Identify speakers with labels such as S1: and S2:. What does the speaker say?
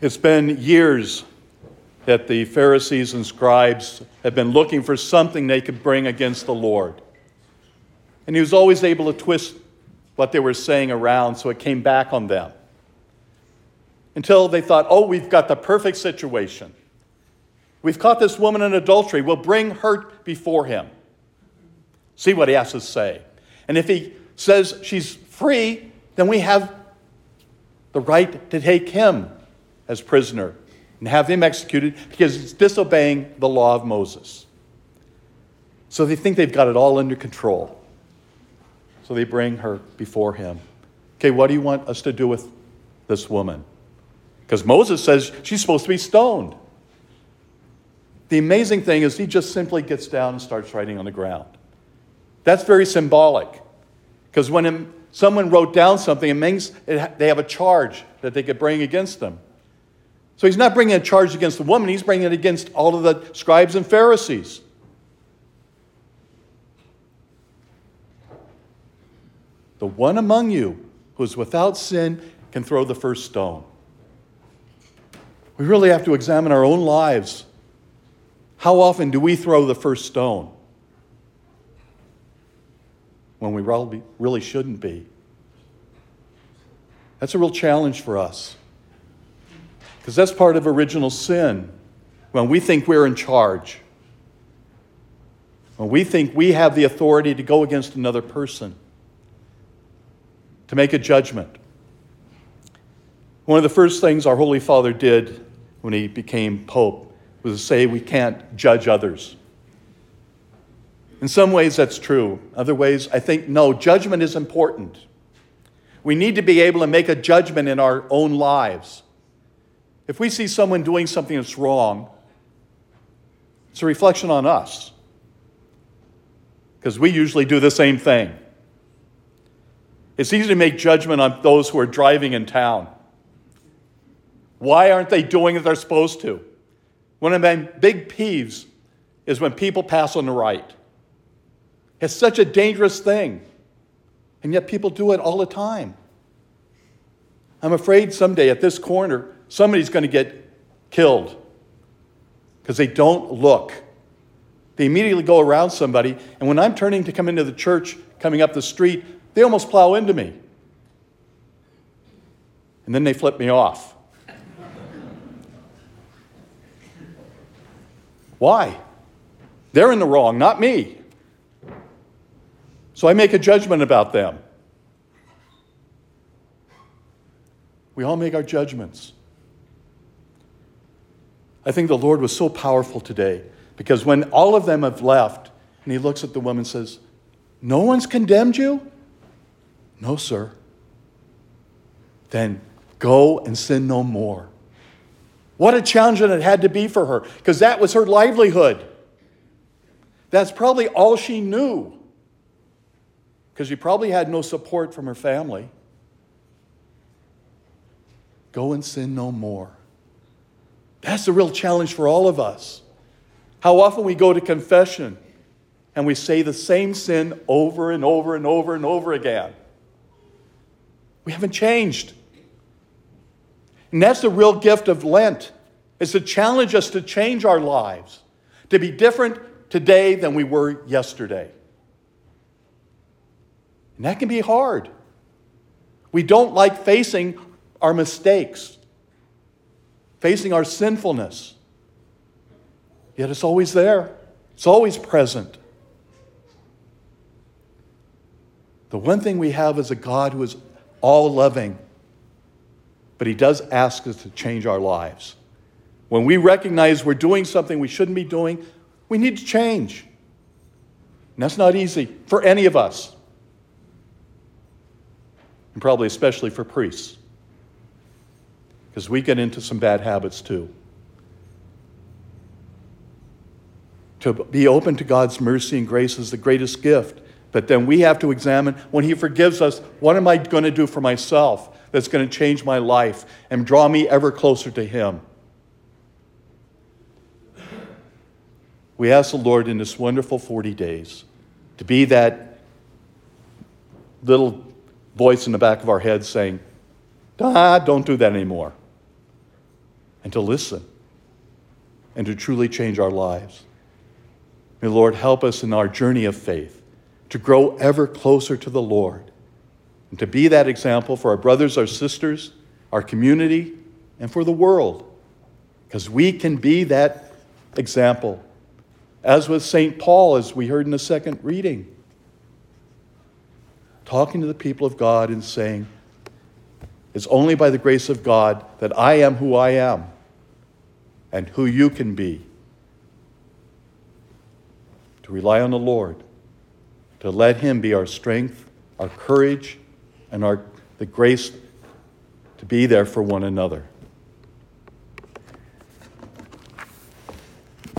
S1: It's been years that the Pharisees and scribes have been looking for something they could bring against the Lord. And he was always able to twist what they were saying around so it came back on them. Until they thought, oh, we've got the perfect situation. We've caught this woman in adultery. We'll bring her before him. See what he has to say. And if he says she's free, then we have the right to take him as prisoner and have him executed because he's disobeying the law of Moses. So they think they've got it all under control. So they bring her before him. Okay, what do you want us to do with this woman? Because Moses says she's supposed to be stoned. The amazing thing is, he just simply gets down and starts writing on the ground. That's very symbolic. Because when someone wrote down something, it means they have a charge that they could bring against them. So he's not bringing a charge against the woman, he's bringing it against all of the scribes and Pharisees. The one among you who is without sin can throw the first stone. We really have to examine our own lives. How often do we throw the first stone? When we really shouldn't be. That's a real challenge for us. Because that's part of original sin. When we think we're in charge, when we think we have the authority to go against another person, to make a judgment. One of the first things our Holy Father did when he became Pope was to say we can't judge others. In some ways, that's true. Other ways, I think no, judgment is important. We need to be able to make a judgment in our own lives. If we see someone doing something that's wrong, it's a reflection on us. Because we usually do the same thing. It's easy to make judgment on those who are driving in town. Why aren't they doing what they're supposed to? One of my big peeves is when people pass on the right. It's such a dangerous thing, and yet people do it all the time. I'm afraid someday at this corner, somebody's going to get killed because they don't look. They immediately go around somebody, and when I'm turning to come into the church, coming up the street, they almost plow into me. And then they flip me off. Why? They're in the wrong, not me. So I make a judgment about them. We all make our judgments. I think the Lord was so powerful today because when all of them have left, and he looks at the woman and says, No one's condemned you? No, sir. Then go and sin no more. What a challenge that it had to be for her because that was her livelihood. That's probably all she knew because she probably had no support from her family. Go and sin no more. That's the real challenge for all of us. How often we go to confession and we say the same sin over and over and over and over again. We haven't changed. And that's the real gift of Lent, is to challenge us to change our lives, to be different today than we were yesterday. And that can be hard. We don't like facing our mistakes facing our sinfulness. Yet it's always there, it's always present. The one thing we have is a God who is all loving, but He does ask us to change our lives. When we recognize we're doing something we shouldn't be doing, we need to change. And that's not easy for any of us, and probably especially for priests because we get into some bad habits too. To be open to God's mercy and grace is the greatest gift. But then we have to examine when He forgives us, what am I going to do for myself that's going to change my life and draw me ever closer to Him? We ask the Lord in this wonderful 40 days to be that little voice in the back of our head saying, ah, don't do that anymore. And to listen and to truly change our lives. May the Lord help us in our journey of faith to grow ever closer to the Lord and to be that example for our brothers, our sisters, our community, and for the world. Because we can be that example. As with St. Paul, as we heard in the second reading, talking to the people of God and saying, It's only by the grace of God that I am who I am and who you can be. To rely on the Lord, to let Him be our strength, our courage, and our, the grace to be there for one another.